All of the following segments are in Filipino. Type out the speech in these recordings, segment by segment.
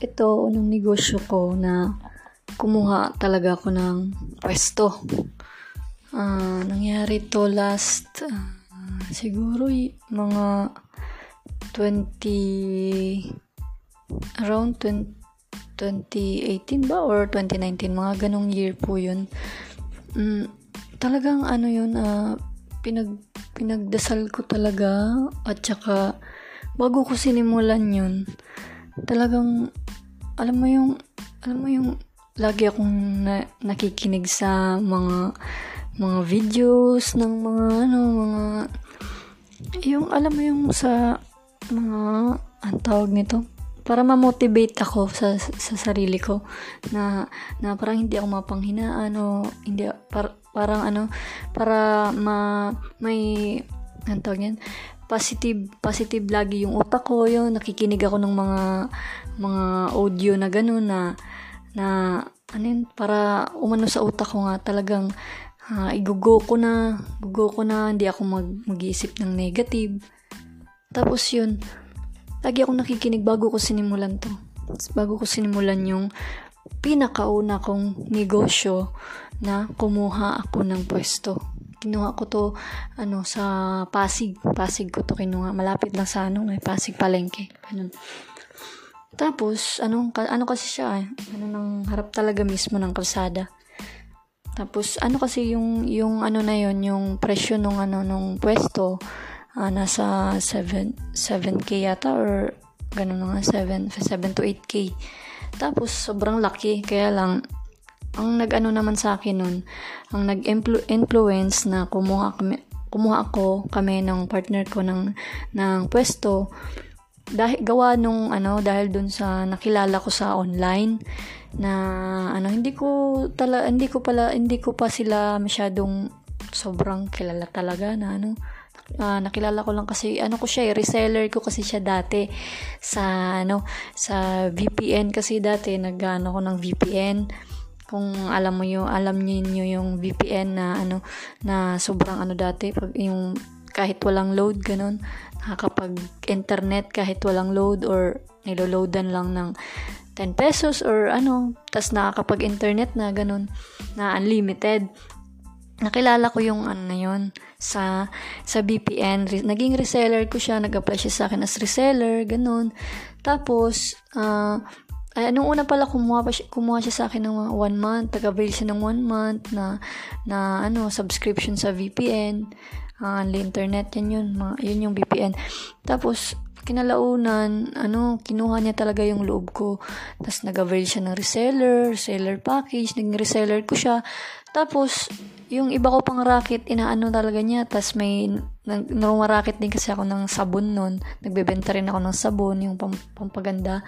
ito, unang negosyo ko na kumuha talaga ako ng pwesto. Uh, nangyari to last uh, siguro mga 20 around 20, 2018 ba or 2019 mga ganong year po yun mm, talagang ano yun uh, pinag pinagdasal ko talaga at saka bago ko sinimulan yun talagang alam mo yung alam mo yung lagi akong na, nakikinig sa mga mga videos ng mga ano mga yung alam mo yung sa mga ang tawag nito? Para ma-motivate ako sa, sa sarili ko na na parang hindi ako mapanghinaan o hindi par, parang ano para ma may ang tawag yan positive positive lagi yung utak ko yun. Nakikinig ako ng mga mga audio na gano'n na na ano yun, para umano sa utak ko nga talagang uh, igugo ko na gugo ko na hindi ako mag mag-iisip ng negative. Tapos yun lagi akong nakikinig bago ko sinimulan to. Bago ko sinimulan yung pinakauna kong negosyo na kumuha ako ng pwesto. Kinuha ko to ano sa Pasig. Pasig ko to kinuha. Malapit lang sa ano may Pasig Palengke. Ganun tapos anong ano kasi siya eh, ano nang harap talaga mismo ng kalsada. Tapos ano kasi yung yung ano na yon yung presyo nung ano nung pwesto uh, nasa 7 7k yata or ganun nga 7 7 to 8k tapos sobrang laki. Kaya lang ang nag-ano naman sa akin nun, ang nag-influence na kumuha kami, kumuha ako kami ng partner ko ng ng pwesto dahil gawa nung ano dahil dun sa nakilala ko sa online na ano hindi ko tala hindi ko pala hindi ko pa sila masyadong sobrang kilala talaga na ano uh, nakilala ko lang kasi ano ko siya eh, reseller ko kasi siya dati sa ano sa VPN kasi dati nagano ko ng VPN kung alam mo yung alam niyo yung VPN na ano na sobrang ano dati yung kahit walang load ganun nakakapag internet kahit walang load or niloloadan lang ng 10 pesos or ano tas nakakapag internet na ganun na unlimited. Nakilala ko yung ano na yun sa sa VPN Re- naging reseller ko siya nag-apply siya sa akin as reseller ganun. Tapos uh, ay, nung una pala kumuha, pa siya, kumuha siya sa akin ng one month, taga-avail siya ng one month na, na ano, subscription sa VPN, uh, internet, yan yun, mga, yun yung VPN. Tapos, kinalaunan, ano, kinuha niya talaga yung loob ko. Tapos, nag-avail siya ng reseller, reseller package, naging reseller ko siya. Tapos, yung iba ko pang racket, inaano talaga niya. Tapos, may Nag-racket din kasi ako ng sabon nun. Nagbebenta rin ako ng sabon, yung pam- pampaganda.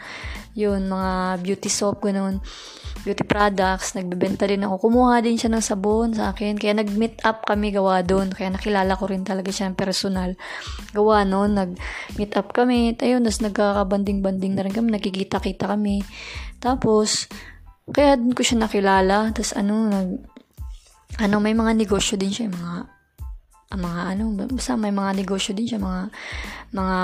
Yun, mga beauty soap, ganun. Beauty products. Nagbebenta din ako. Kumuha din siya ng sabon sa akin. Kaya nag-meet up kami gawa doon. Kaya nakilala ko rin talaga siya ng personal. Gawa noon, nag-meet up kami. Ayun, tapos nagkakabanding-banding na rin kami. Nakikita-kita kami. Tapos, kaya din ko siya nakilala. Tapos ano, nag, ano, may mga negosyo din siya, mga ang mga ano, basta may mga negosyo din siya, mga mga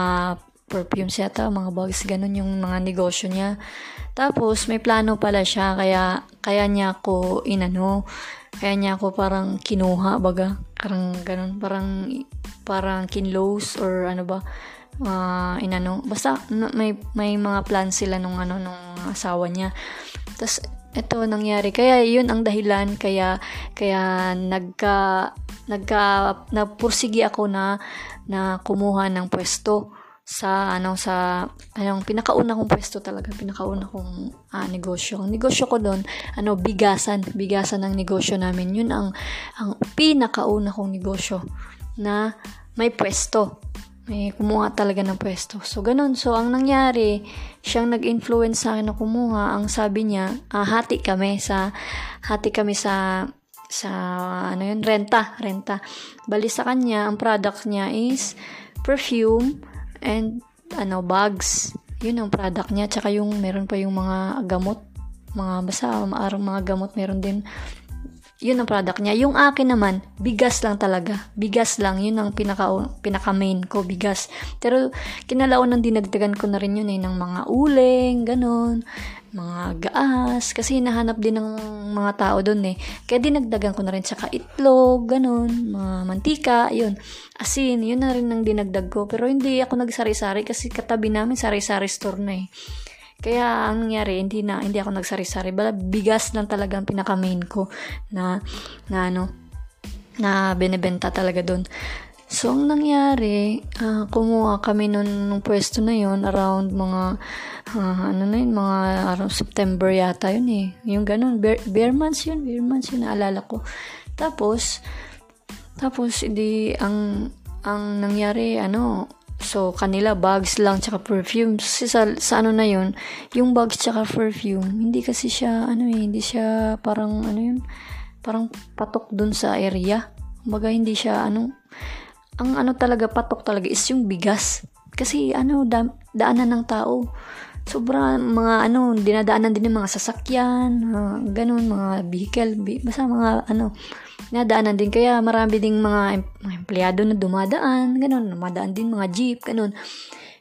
perfumes yata, mga bags, ganun yung mga negosyo niya. Tapos, may plano pala siya, kaya, kaya niya ako inano, kaya niya ako parang kinuha, baga, parang ganun, parang, parang kinlose, or ano ba, uh, inano, basta, may, may mga plans sila nung ano, nung asawa niya. Tapos, ito nangyari. Kaya yun ang dahilan kaya kaya nagka nagka napursigi ako na na kumuha ng pwesto sa ano sa anong pinakauna kong pwesto talaga pinakauna kong uh, negosyo. Ang negosyo ko doon ano bigasan. Bigasan ng negosyo namin. Yun ang ang pinakauna kong negosyo na may pwesto may kumuha talaga ng pwesto. So, ganun. So, ang nangyari, siyang nag-influence sa akin na kumuha. Ang sabi niya, ah, hati kami sa, hati kami sa, sa, ano yun, renta, renta. Bali sa kanya, ang product niya is perfume and, ano, bags. Yun ang product niya. Tsaka yung, meron pa yung mga gamot, mga basa, maarang mga gamot, meron din yun ang product niya. Yung akin naman, bigas lang talaga. Bigas lang. Yun ang pinaka, pinaka main ko, bigas. Pero, kinalaon ng dinagdagan ko na rin yun eh, ng mga uling, ganun, mga gaas. Kasi hinahanap din ng mga tao doon eh. Kaya dinagdagan ko na rin, tsaka itlog, ganun, mga mantika, yun. Asin, yun na rin ang dinagdag ko. Pero hindi ako nagsari-sari kasi katabi namin sari-sari store na eh. Kaya ang nangyari, hindi na hindi ako nagsari-sari. Bala bigas lang talaga ang pinaka main ko na na ano na binebenta talaga doon. So, ang nangyari, uh, kumuha kami nun, nung pwesto na yon around mga, uh, ano na yun, mga around September yata yun eh. Yung ganun, bear, bear months yun, bear months yun, naalala ko. Tapos, tapos, hindi, ang, ang nangyari, ano, So, kanila bags lang tsaka perfume. Kasi sa, sa ano na yun, yung bags tsaka perfume, hindi kasi siya, ano eh, hindi siya parang, ano yun, parang patok dun sa area. Kumbaga, hindi siya, ano, ang ano talaga, patok talaga is yung bigas. Kasi, ano, da, daanan ng tao. Sobra, mga, ano, dinadaanan din ng mga sasakyan, uh, ganun, mga vehicle, basta mga, ano, nadaanan din. Kaya marami ding mga, mga empleyado na dumadaan, ganun, dumadaan din mga jeep, ganun.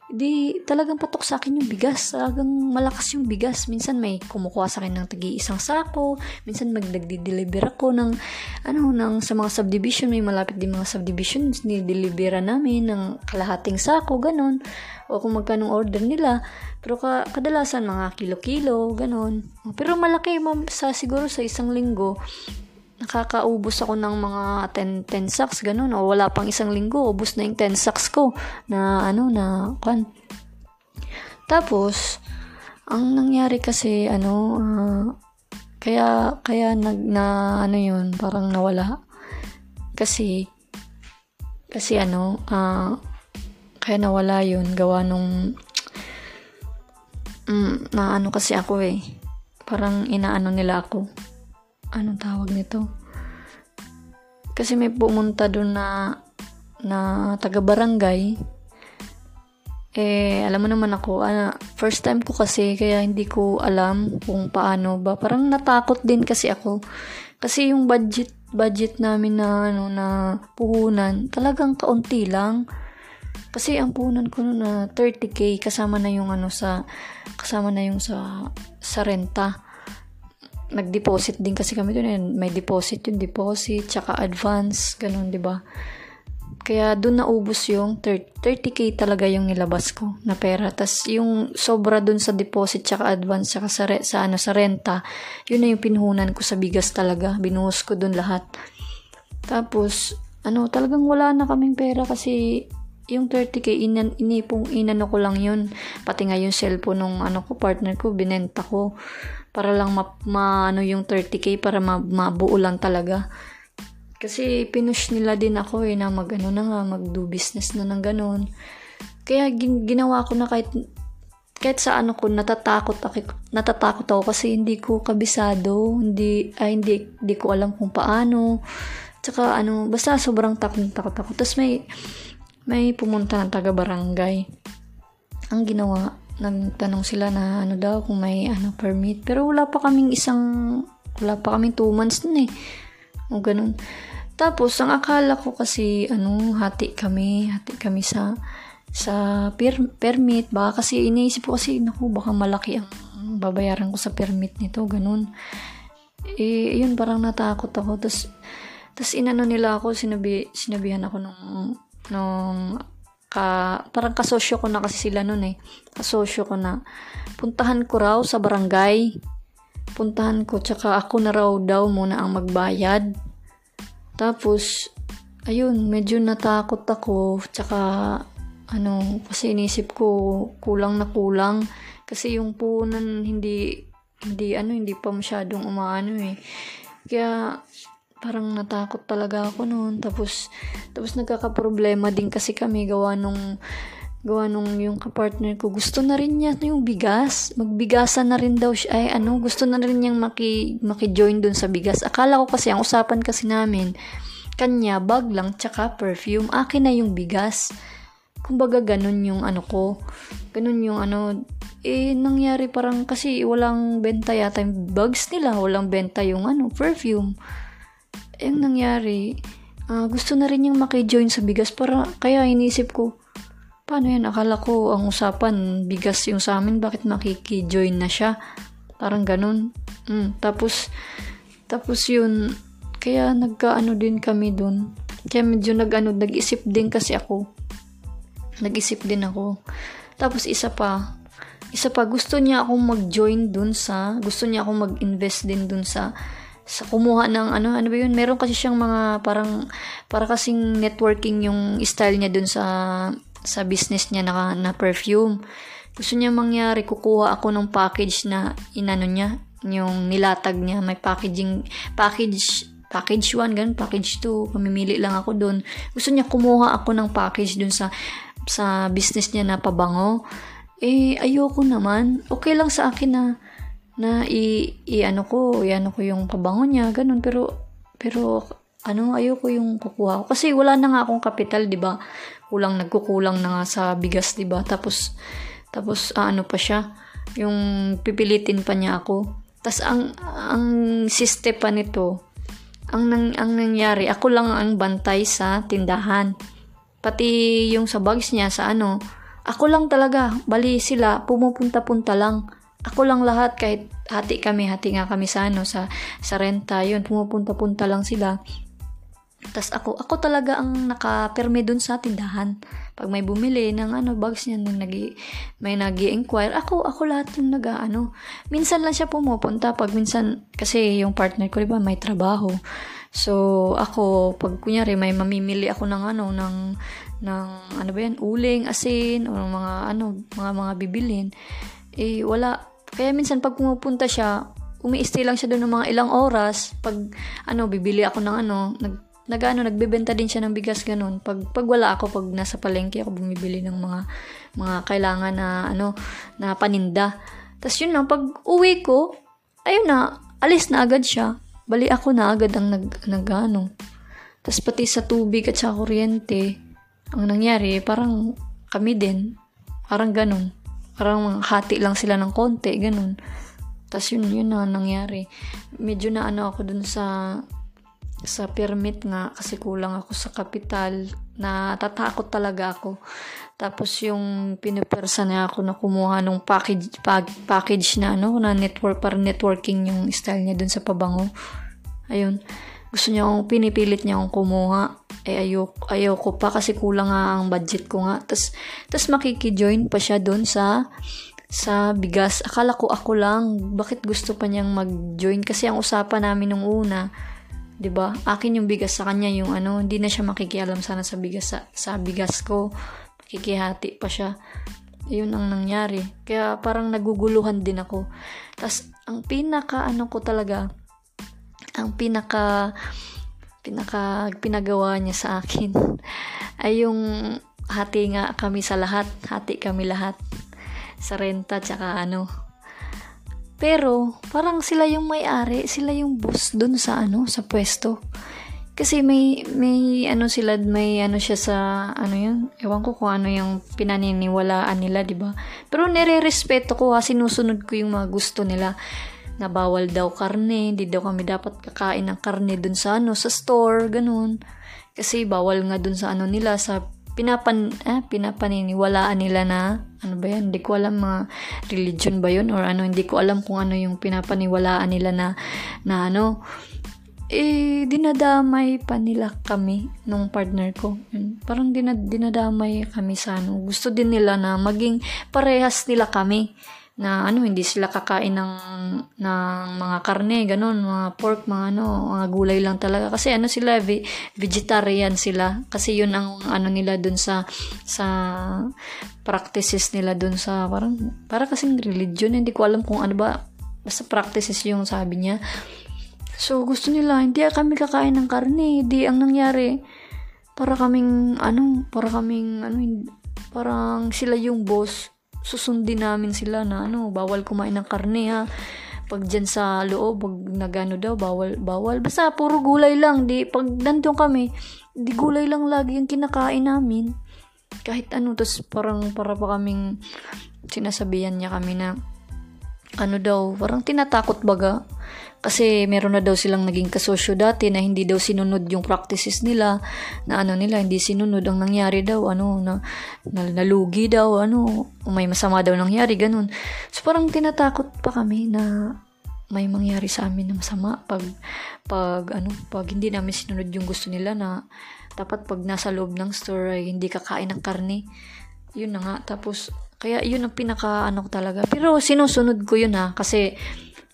Di talagang patok sa akin yung bigas. Talagang malakas yung bigas. Minsan may kumukuha sa akin ng tagi isang sako. Minsan magdagdi-deliver ako ng ano ng sa mga subdivision may malapit din mga subdivision ni-delivera namin ng kalahating sako ganun. O kung magkano order nila. Pero ka, kadalasan mga kilo-kilo ganun. Pero malaki ma'am sa siguro sa isang linggo nakakaubos ako ng mga 10, 10 sacks, ganun. O wala pang isang linggo, ubos na yung 10 sacks ko na ano na, kan. Tapos, ang nangyari kasi, ano, uh, kaya, kaya nag, na, ano yun, parang nawala. Kasi, kasi ano, uh, kaya nawala yun, gawa nung, mm, na ano kasi ako eh, parang inaano nila ako anong tawag nito? Kasi may pumunta doon na na taga-barangay. Eh, alam mo naman ako, uh, first time ko kasi, kaya hindi ko alam kung paano ba. Parang natakot din kasi ako. Kasi yung budget, budget namin na, ano, na puhunan, talagang kaunti lang. Kasi ang puhunan ko na 30k kasama na yung ano sa kasama na yung sa sa renta nag-deposit din kasi kami doon. Eh. May deposit yung deposit, tsaka advance, ganun, di ba? Kaya doon naubos yung 30, 30k talaga yung nilabas ko na pera. Tapos yung sobra doon sa deposit tsaka advance tsaka sa, re, sa, ano, sa renta, yun na yung pinuhunan ko sa bigas talaga. Binuhos ko doon lahat. Tapos, ano, talagang wala na kaming pera kasi yung 30k inan, inipong inano ko lang yun. Pati nga yung cellphone nung ano ko, partner ko, binenta ko para lang ma, ma ano yung 30k para ma, mabuo lang talaga. Kasi pinush nila din ako eh na mag ano na nga, mag do business na ng ganun. Kaya gin, ginawa ko na kahit kahit sa ano ko natatakot ako natatakot ako kasi hindi ko kabisado hindi ay hindi hindi ko alam kung paano tsaka ano basta sobrang takot takot ako tapos may may pumunta ng taga barangay ang ginawa nagtanong sila na ano daw kung may ano permit. Pero wala pa kaming isang wala pa kaming 2 months nun eh. O ganun. Tapos ang akala ko kasi ano hati kami hati kami sa sa per, permit. Baka kasi iniisip ko kasi naku baka malaki ang babayaran ko sa permit nito ganun. Eh yun parang natakot ako. Tapos tapos inano nila ako sinabi sinabihan ako nung nung ka, parang kasosyo ko na kasi sila nun eh. Kasosyo ko na. Puntahan ko raw sa barangay. Puntahan ko, tsaka ako na raw daw muna ang magbayad. Tapos, ayun, medyo natakot ako. Tsaka, ano, kasi inisip ko, kulang na kulang. Kasi yung punan, hindi, hindi, ano, hindi pa masyadong umaano eh. Kaya, parang natakot talaga ako noon. Tapos, tapos nagkakaproblema din kasi kami gawa nung, gawa nung yung kapartner ko. Gusto na rin niya yung bigas. Magbigasan na rin daw siya. Ay, ano, gusto na rin niyang maki, maki-join dun sa bigas. Akala ko kasi, ang usapan kasi namin, kanya, bag lang, tsaka perfume. Akin na yung bigas. Kumbaga, ganun yung ano ko. Ganun yung ano, eh, nangyari parang kasi walang benta yata yung bags nila. Walang benta yung ano, perfume. Yung nangyari, uh, gusto na rin niyang makijoin sa bigas para, kaya inisip ko, paano yan? Akala ko ang usapan, bigas yung sa amin, bakit makikijoin na siya? Parang ganun. Mm, tapos, tapos yun, kaya nagkaano din kami dun. Kaya medyo nag-ano, nag-isip din kasi ako. Nag-isip din ako. Tapos isa pa, isa pa, gusto niya akong mag-join dun sa, gusto niya akong mag-invest din dun sa, sa kumuha ng ano, ano ba yun? Meron kasi siyang mga parang, para kasing networking yung style niya dun sa, sa business niya na, na perfume. Gusto niya mangyari, kukuha ako ng package na inano niya, yung nilatag niya, may packaging, package, package 1, ganun, package 2, pamimili lang ako dun. Gusto niya kumuha ako ng package dun sa, sa business niya na pabango eh ayoko naman. Okay lang sa akin na na i, i ano ko, i ano ko yung pabango niya, ganun pero pero ano ayoko yung kukuha ko kasi wala na nga akong kapital, 'di ba? Kulang nagkukulang na nga sa bigas, 'di ba? Tapos tapos uh, ano pa siya, yung pipilitin pa niya ako. Tapos ang ang siste pa nito, ang nang ang nangyari, ako lang ang bantay sa tindahan. Pati yung sa bags niya sa ano, ako lang talaga, bali sila, pumupunta-punta lang. Ako lang lahat, kahit hati kami, hati nga kami sa ano, sa, sa renta, yun, pumupunta-punta lang sila. Tapos ako, ako talaga ang nakaperme dun sa tindahan. Pag may bumili ng ano, bags niya, nung nag may nag inquire ako, ako lahat yung nag ano. Minsan lang siya pumupunta, pag minsan, kasi yung partner ko, diba, may trabaho. So, ako, pag kunyari, may mamimili ako ng ano, ng, ng ano ba yan, uling, asin, o mga ano, mga mga bibilin, eh wala. Kaya minsan pag pumupunta siya, umi-stay lang siya doon ng mga ilang oras. Pag ano, bibili ako ng ano, nag nagano nagbebenta din siya ng bigas ganun. Pag pag wala ako, pag nasa palengke ako bumibili ng mga mga kailangan na ano, na paninda. Tapos yun lang, pag uwi ko, ayun na, alis na agad siya. Bali ako na agad ang nag, nag ano. Tapos pati sa tubig at sa kuryente, ang nangyari, parang kami din, parang ganun. Parang hati lang sila ng konti, ganun. Tapos yun, yun na nangyari. Medyo na ano ako dun sa sa permit nga kasi kulang ako sa kapital na tatakot talaga ako. Tapos yung pinupersa niya ako na kumuha ng package pag, package na ano na network para networking yung style niya dun sa pabango. Ayun. Gusto niya akong pinipilit niya akong kumuha eh ayok, ayoko pa kasi kulang nga ang budget ko nga. Tapos, tas makikijoin pa siya doon sa sa bigas. Akala ko ako lang, bakit gusto pa niyang mag-join? Kasi ang usapan namin nung una, 'di ba? Akin yung bigas sa kanya yung ano, hindi na siya makikialam sana sa bigas sa, sa bigas ko. Makikihati pa siya. Yun ang nangyari. Kaya parang naguguluhan din ako. Tapos ang pinaka ano ko talaga, ang pinaka pinaka pinagawa niya sa akin ay yung hati nga kami sa lahat hati kami lahat sa renta tsaka ano. Pero parang sila yung may-ari sila yung boss dun sa ano sa pwesto. Kasi may may ano sila may ano siya sa ano yun ewan ko kung ano yung pinaniniwalaan nila di ba? Pero nire-respeto ko ha sinusunod ko yung mga gusto nila na bawal daw karne, hindi daw kami dapat kakain ng karne dun sa ano, sa store, ganun. Kasi bawal nga dun sa ano nila, sa pinapan, eh, pinapaniniwalaan nila na, ano ba yan, hindi ko alam mga religion ba yun, or ano, hindi ko alam kung ano yung pinapaniwalaan nila na, na ano, eh, dinadamay pa nila kami nung partner ko. Yun, parang dinad, dinadamay kami sa ano. Gusto din nila na maging parehas nila kami na ano hindi sila kakain ng ng mga karne ganun mga pork mga ano mga gulay lang talaga. Kasi ano sila ve- vegetarian sila. Kasi yun ang ano nila dun sa sa practices nila dun sa parang para kasing religion. Hindi ko alam kung ano ba basta practices yung sabi niya. So gusto nila hindi kami kakain ng karne hindi ang nangyari. Para kaming ano para kaming ano parang sila yung boss susundin namin sila na ano, bawal kumain ng karne ha. Pag dyan sa loob, pag nagano daw, bawal, bawal. Basta puro gulay lang. Di, pag nandun kami, di gulay lang lagi yung kinakain namin. Kahit ano, tapos parang para pa kaming sinasabihan niya kami na ano daw, parang tinatakot baga. Kasi meron na daw silang naging kasosyo dati na hindi daw sinunod yung practices nila, na ano nila, hindi sinunod. Ang nangyari daw, ano, na, na nalugi daw, ano, may masama daw nangyari, ganun. So parang tinatakot pa kami na may mangyari sa amin na masama pag pag ano pag hindi namin sinunod yung gusto nila na dapat pag nasa loob ng store ay hindi kakain ng karne yun na nga tapos kaya yun ang pinaka ano talaga pero sinusunod ko yun ha kasi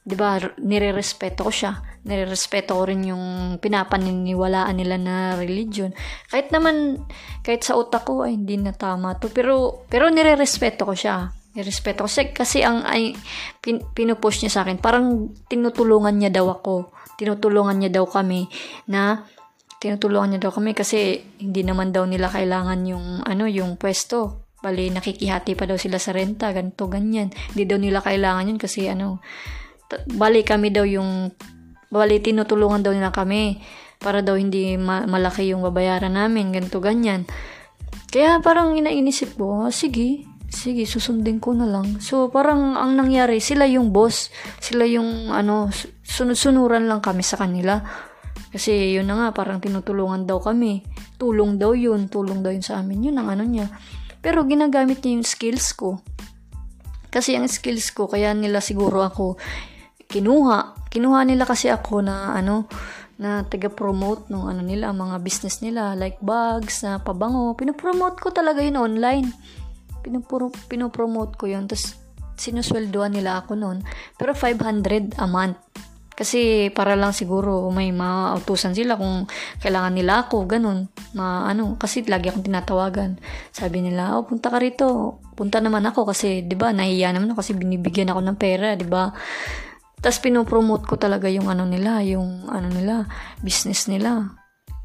'di ba, nirerespeto ko siya. Nirerespeto ko rin yung pinapaniniwalaan nila na religion. Kahit naman kahit sa utak ko ay hindi na tama to, pero pero nirerespeto ko siya. Nirerespeto ko siya kasi ang ay pin, pinupush niya sa akin, parang tinutulungan niya daw ako. Tinutulungan niya daw kami na tinutulungan niya daw kami kasi hindi naman daw nila kailangan yung ano yung pwesto bali nakikihati pa daw sila sa renta ganito ganyan hindi daw nila kailangan yun kasi ano bali kami daw yung bali tinutulungan daw nila kami para daw hindi ma- malaki yung babayaran namin ganito ganyan. Kaya parang inainisip ko oh, sige sige susundin ko na lang. So parang ang nangyari sila yung boss sila yung ano sunod-sunuran lang kami sa kanila. Kasi yun na nga parang tinutulungan daw kami. Tulong daw yun tulong daw yun sa amin. Yun ang ano niya. Pero ginagamit niya yung skills ko. Kasi ang skills ko kaya nila siguro ako kinuha. Kinuha nila kasi ako na ano, na taga-promote ng ano nila, mga business nila, like bags, na pabango. Pinopromote ko talaga yun online. Pinupro, pinopromote ko yun. Tapos, sinusweldoan nila ako noon. Pero 500 a month. Kasi para lang siguro may mautusan sila kung kailangan nila ako, ganun. Ma, ano, kasi lagi akong tinatawagan. Sabi nila, oh, punta ka rito. Punta naman ako kasi, di ba, nahiya naman ako kasi binibigyan ako ng pera, di ba? Tapos pinopromote ko talaga yung ano nila, yung ano nila, business nila.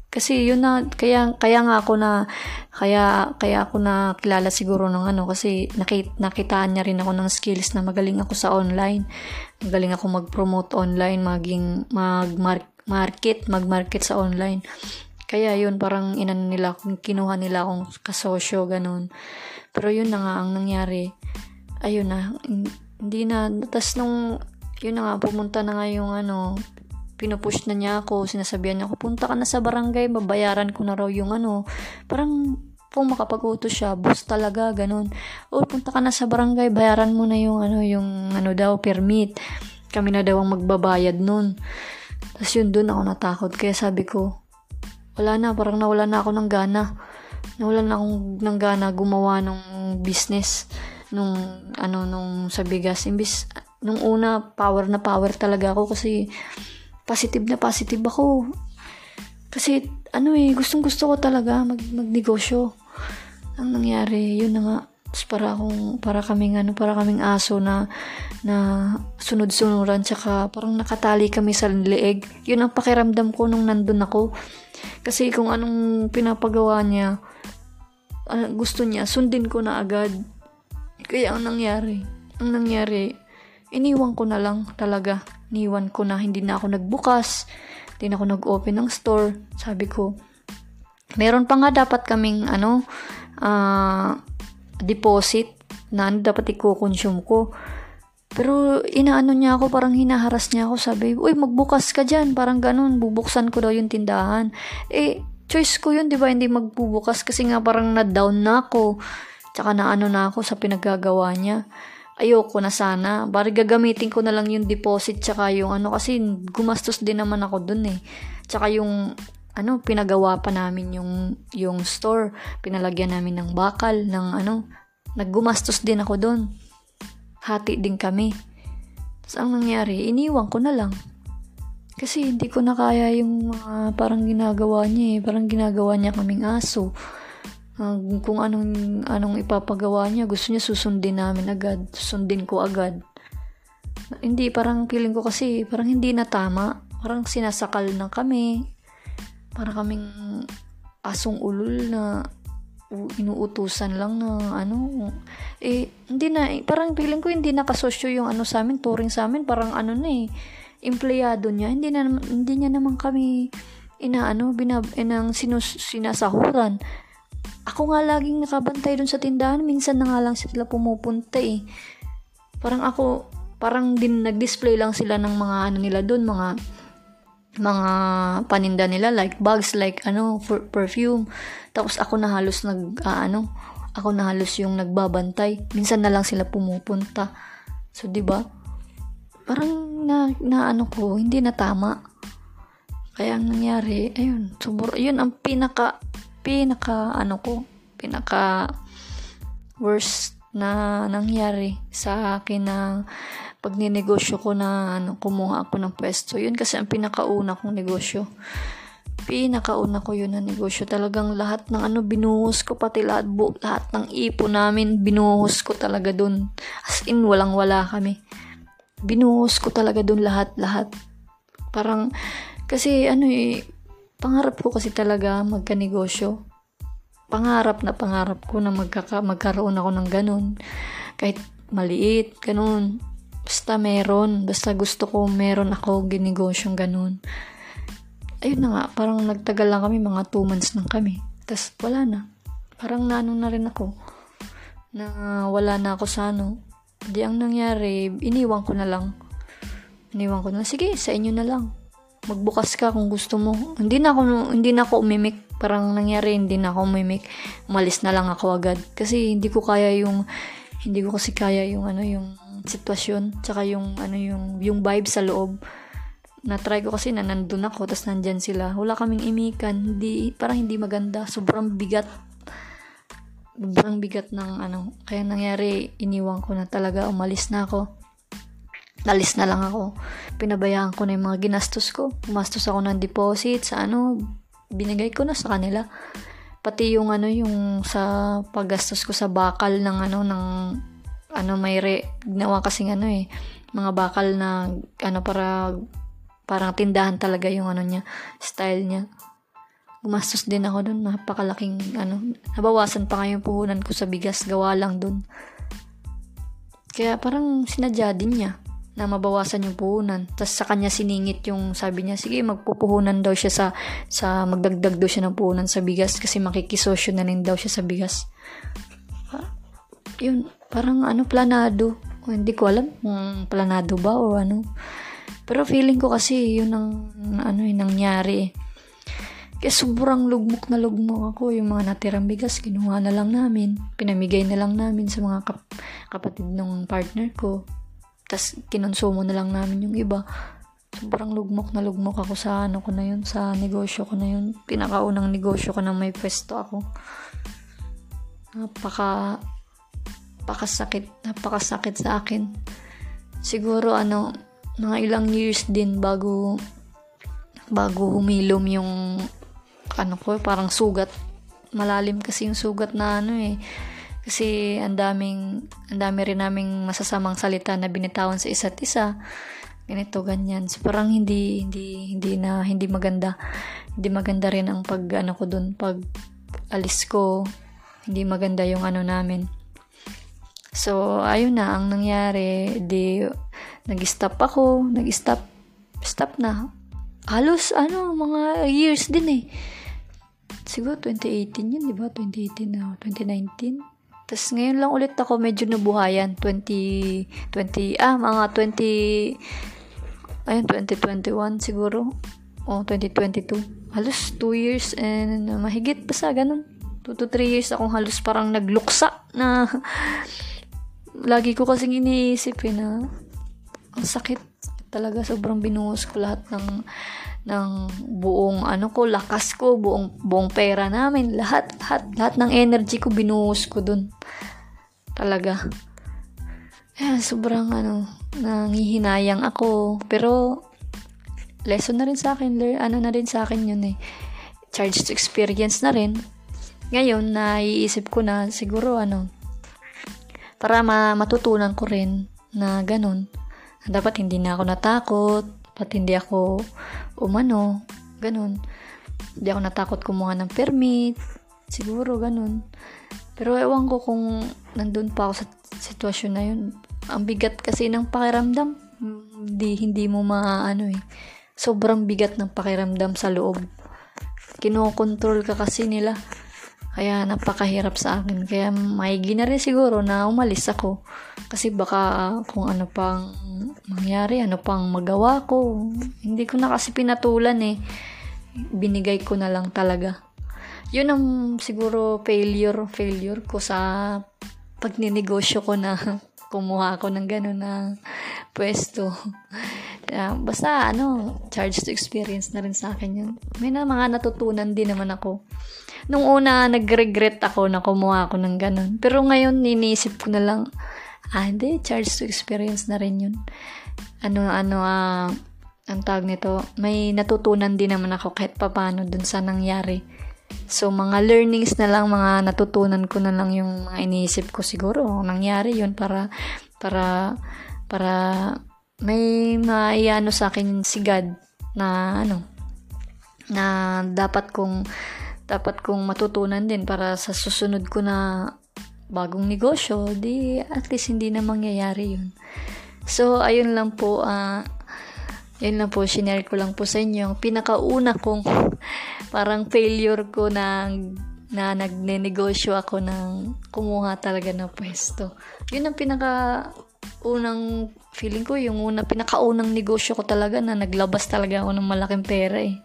Kasi yun na, kaya, kaya nga ako na, kaya, kaya ako na kilala siguro ng ano, kasi nakit, nakitaan niya rin ako ng skills na magaling ako sa online. Magaling ako mag-promote online, maging, mag-market, mag-market sa online. Kaya yun, parang inan nila, kinuha nila akong kasosyo, ganun. Pero yun na nga, ang nangyari, ayun na, hindi na, tas nung, yun na nga, pumunta na nga yung ano, pinupush na niya ako, sinasabihan niya ako, punta ka na sa barangay, babayaran ko na raw yung ano, parang kung makapag-utos siya, boss talaga, ganun. O, punta ka na sa barangay, bayaran mo na yung ano, yung ano daw, permit. Kami na daw ang magbabayad nun. Tapos yun, dun ako natakot. Kaya sabi ko, wala na, parang nawala na ako ng gana. Nawala na akong ng gana gumawa ng business nung ano nung sa bigas imbis nung una, power na power talaga ako kasi positive na positive ako. Kasi, ano eh, gustong gusto ko talaga mag, magnegosyo. Ang nangyari, yun na nga, tapos para akong, para kaming ano, para kaming aso na, na sunod-sunuran, tsaka parang nakatali kami sa leeg. Yun ang pakiramdam ko nung nandun ako. Kasi kung anong pinapagawa niya, uh, gusto niya, sundin ko na agad. Kaya ang nangyari, ang nangyari, iniwan ko na lang talaga. Iniwan ko na hindi na ako nagbukas, hindi na ako nag-open ng store. Sabi ko, meron pa nga dapat kaming ano, uh, deposit na ano dapat i-consume ko. Pero inaano niya ako, parang hinaharas niya ako. Sabi, uy, magbukas ka dyan. Parang ganun, bubuksan ko daw yung tindahan. Eh, choice ko yun, di ba? Hindi magbubukas kasi nga parang na-down na ako. Tsaka na ano na ako sa pinagagawa niya ayoko na sana. Bari gagamitin ko na lang yung deposit tsaka yung ano kasi gumastos din naman ako dun eh. Tsaka yung ano pinagawa pa namin yung yung store, pinalagyan namin ng bakal ng ano, naggumastos din ako dun. Hati din kami. Tapos ang nangyari, iniwan ko na lang. Kasi hindi ko na kaya yung mga parang ginagawa niya eh. Parang ginagawa niya kaming aso uh, kung anong anong ipapagawa niya, gusto niya susundin namin agad, susundin ko agad. Hindi, parang feeling ko kasi, parang hindi na tama. Parang sinasakal na kami. Para kaming asong ulul na inuutusan lang na ano eh hindi na eh, parang feeling ko hindi nakasosyo yung ano sa amin touring sa amin parang ano na eh empleyado niya hindi na hindi niya naman kami inaano binab inang sinus, sinasahuran ako nga laging nakabantay dun sa tindahan. Minsan na nga lang sila pumupunta eh. Parang ako, parang din nag-display lang sila ng mga ano nila doon, mga mga paninda nila like bags like ano for perfume. Tapos ako na halos nag uh, ano ako na halos yung nagbabantay. Minsan na lang sila pumupunta. So di ba? Parang na, na ano ko hindi na tama. Kaya ang nangyari ayun subur yun ang pinaka pinaka ano ko pinaka worst na nangyari sa akin na pag ninegosyo ko na ano, kumuha ako ng pwesto. Yun kasi ang pinakauna kong negosyo. Pinakauna ko yun na negosyo. Talagang lahat ng ano binuhos ko, pati lahat, bu, lahat ng ipo namin, binuhos ko talaga dun. As in, walang wala kami. Binuhos ko talaga dun lahat-lahat. Parang, kasi ano eh, pangarap ko kasi talaga magka-negosyo. Pangarap na pangarap ko na magkaka, magkaroon ako ng ganun. Kahit maliit, ganun. Basta meron. Basta gusto ko meron ako ginigosyong ganun. Ayun na nga, parang nagtagal lang kami, mga 2 months lang kami. Tapos wala na. Parang naano na rin ako. Na wala na ako sa ano. Di ang nangyari, iniwan ko na lang. Iniwan ko na, sige, sa inyo na lang. Magbukas ka kung gusto mo. Hindi na ako, hindi na ako umimik. Parang nangyari, hindi na ako umimik. Umalis na lang ako agad. Kasi hindi ko kaya yung, hindi ko kasi kaya yung ano, yung sitwasyon. Tsaka yung ano yung yung vibe sa loob. Na try ko kasi na nandun ako tapos nandyan sila. Wala kaming imikan. Hindi parang hindi maganda. Sobrang bigat. Sobrang bigat ng ano. Kaya nangyari iniwan ko na talaga. Umalis na ako alis na lang ako pinabayaan ko na yung mga ginastos ko gumastos ako ng deposit sa ano binigay ko na sa kanila pati yung ano yung sa paggastos ko sa bakal ng ano ng ano may re, ginawa kasing ano eh, mga bakal na ano para parang tindahan talaga yung ano niya, style niya. Gumastos din ako doon, napakalaking ano, nabawasan pa nga yung puhunan ko sa bigas, gawa lang doon. Kaya parang sinadya din niya na mabawasan yung puhunan. Tapos sa kanya siningit yung sabi niya, sige magpupuhunan daw siya sa, sa magdagdag daw siya ng puhunan sa bigas kasi makikisosyo na rin daw siya sa bigas. Ha? Yun, parang ano, planado. O, hindi ko alam kung planado ba o ano. Pero feeling ko kasi yun ang ano yung nangyari. Kaya sobrang lugmok na lugmok ako. Yung mga natirang bigas, kinuha na lang namin. Pinamigay na lang namin sa mga kap- kapatid ng partner ko. Tapos kinonsumo na lang namin yung iba. Sobrang lugmok na lugmok ako sa ano ko na yun, sa negosyo ko na yun. Pinakaunang negosyo ko na may pwesto ako. Napaka napakasakit, napakasakit sa akin. Siguro ano, mga ilang years din bago bago humilom yung ano ko, parang sugat. Malalim kasi yung sugat na ano eh. Kasi ang daming ang dami rin naming masasamang salita na binitawan sa isa't isa. Ganito ganyan. So parang hindi hindi hindi na hindi maganda. Hindi maganda rin ang pag ano ko doon pag alis ko. Hindi maganda yung ano namin So, ayun na, ang nangyari, di, nag-stop ako, nag-stop, stop na. Halos, ano, mga years din eh. Siguro 2018 yun, di ba? 2018 na, 2019. Tapos ngayon lang ulit ako medyo nabuhayan. 20, 20, ah, mga 20, ayun, 2021 siguro. O, oh, 2022. Halos 2 years and mahigit pa sa ganun. 2 to 3 years akong halos parang nagluksa na lagi ko kasing iniisip eh na ang sakit talaga sobrang binuhos ko lahat ng ng buong ano ko lakas ko buong buong pera namin lahat lahat lahat ng energy ko binuhos ko dun talaga eh sobrang ano nangihinayang ako pero lesson na rin sa akin learn, ano na rin sa akin yun eh charge to experience na rin ngayon naiisip ko na siguro ano para ma- matutunan ko rin na ganun. Dapat hindi na ako natakot, dapat hindi ako umano, ganun. Hindi ako natakot kumuha ng permit, siguro ganun. Pero ewan ko kung nandun pa ako sa sitwasyon na yun. Ang bigat kasi ng pakiramdam, hindi, hindi mo maano eh. Sobrang bigat ng pakiramdam sa loob. Kinokontrol ka kasi nila. Kaya napakahirap sa akin. Kaya maigi na rin siguro na umalis ako. Kasi baka kung ano pang mangyari, ano pang magawa ko. Hindi ko na kasi pinatulan eh. Binigay ko na lang talaga. Yun ang siguro failure, failure ko sa pagninegosyo ko na kumuha ako ng gano'n na pwesto. Uh, basta ano, charge to experience na rin sa akin yun. May na mga natutunan din naman ako. Nung una, nag-regret ako na kumuha ako ng ganun. Pero ngayon, ninisip ko na lang, ah, hindi, charge to experience na rin yun. Ano, ano, ah, ang tawag nito, may natutunan din naman ako kahit papano dun sa nangyari. So, mga learnings na lang, mga natutunan ko na lang yung mga iniisip ko siguro. Nangyari yun para, para, para may maiano sa akin si God na ano na dapat kong dapat kong matutunan din para sa susunod ko na bagong negosyo di at least hindi na mangyayari yun so ayun lang po uh, yun lang po shinare ko lang po sa inyo yung pinakauna kong parang failure ko na na nagne-negosyo ako ng kumuha talaga ng pwesto yun ang pinaka unang feeling ko yung una pinakaunang negosyo ko talaga na naglabas talaga ako ng malaking pera eh.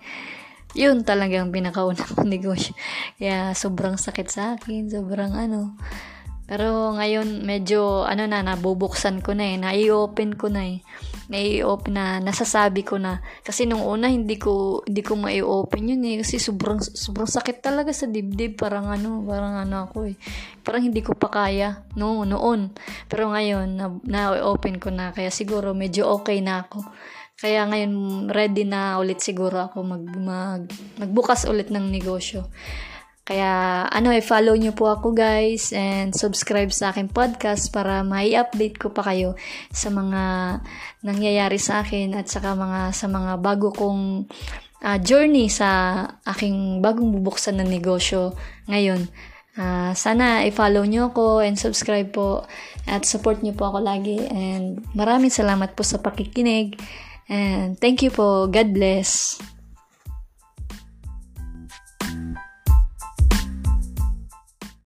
Yun talaga ang pinakaunang negosyo. Kaya sobrang sakit sa akin, sobrang ano. Pero ngayon medyo ano na nabubuksan ko na eh, na-open ko na eh. Na-open na nasasabi ko na kasi nung una hindi ko hindi ko mai-open yun eh kasi sobrang sobrang sakit talaga sa dibdib, parang ano, parang ano ako eh. Parang hindi ko pa kaya no noon. Pero ngayon na, na-open ko na kaya siguro medyo okay na ako. Kaya ngayon ready na ulit siguro ako mag, mag magbukas ulit ng negosyo. Kaya, ano, i-follow nyo po ako guys and subscribe sa aking podcast para mai-update ko pa kayo sa mga nangyayari sa akin at saka mga, sa mga bago kong uh, journey sa aking bagong bubuksan na negosyo ngayon. Uh, sana i-follow nyo ako and subscribe po at support nyo po ako lagi and maraming salamat po sa pakikinig and thank you po. God bless.